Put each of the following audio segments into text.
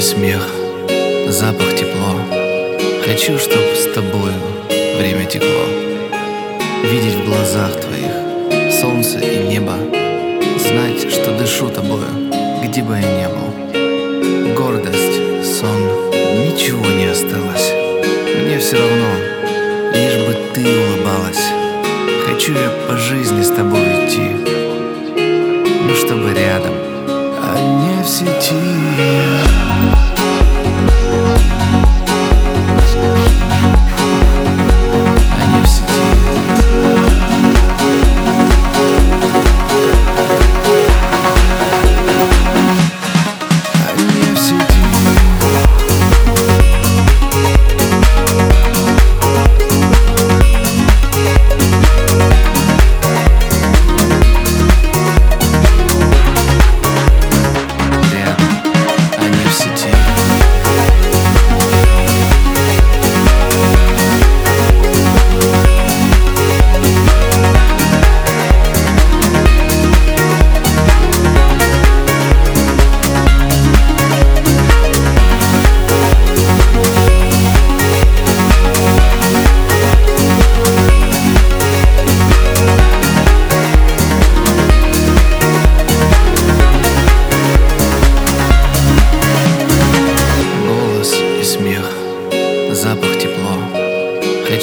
и смех, запах тепло. Хочу, чтоб с тобою время текло. Видеть в глазах твоих солнце и небо. Знать, что дышу тобою, где бы я ни был. Гордость, сон, ничего не осталось. Мне все равно, лишь бы ты улыбалась. Хочу я по жизни с тобой идти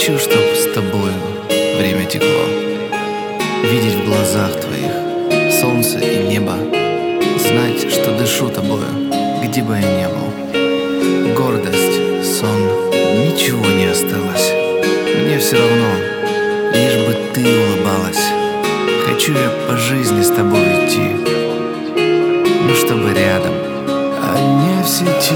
Хочу, чтоб с тобою время текло. Видеть в глазах твоих солнце и небо. Знать, что дышу тобою, где бы я ни был. Гордость, сон, ничего не осталось. Мне все равно, лишь бы ты улыбалась. Хочу я по жизни с тобой идти. Ну, чтобы рядом, а не в сети.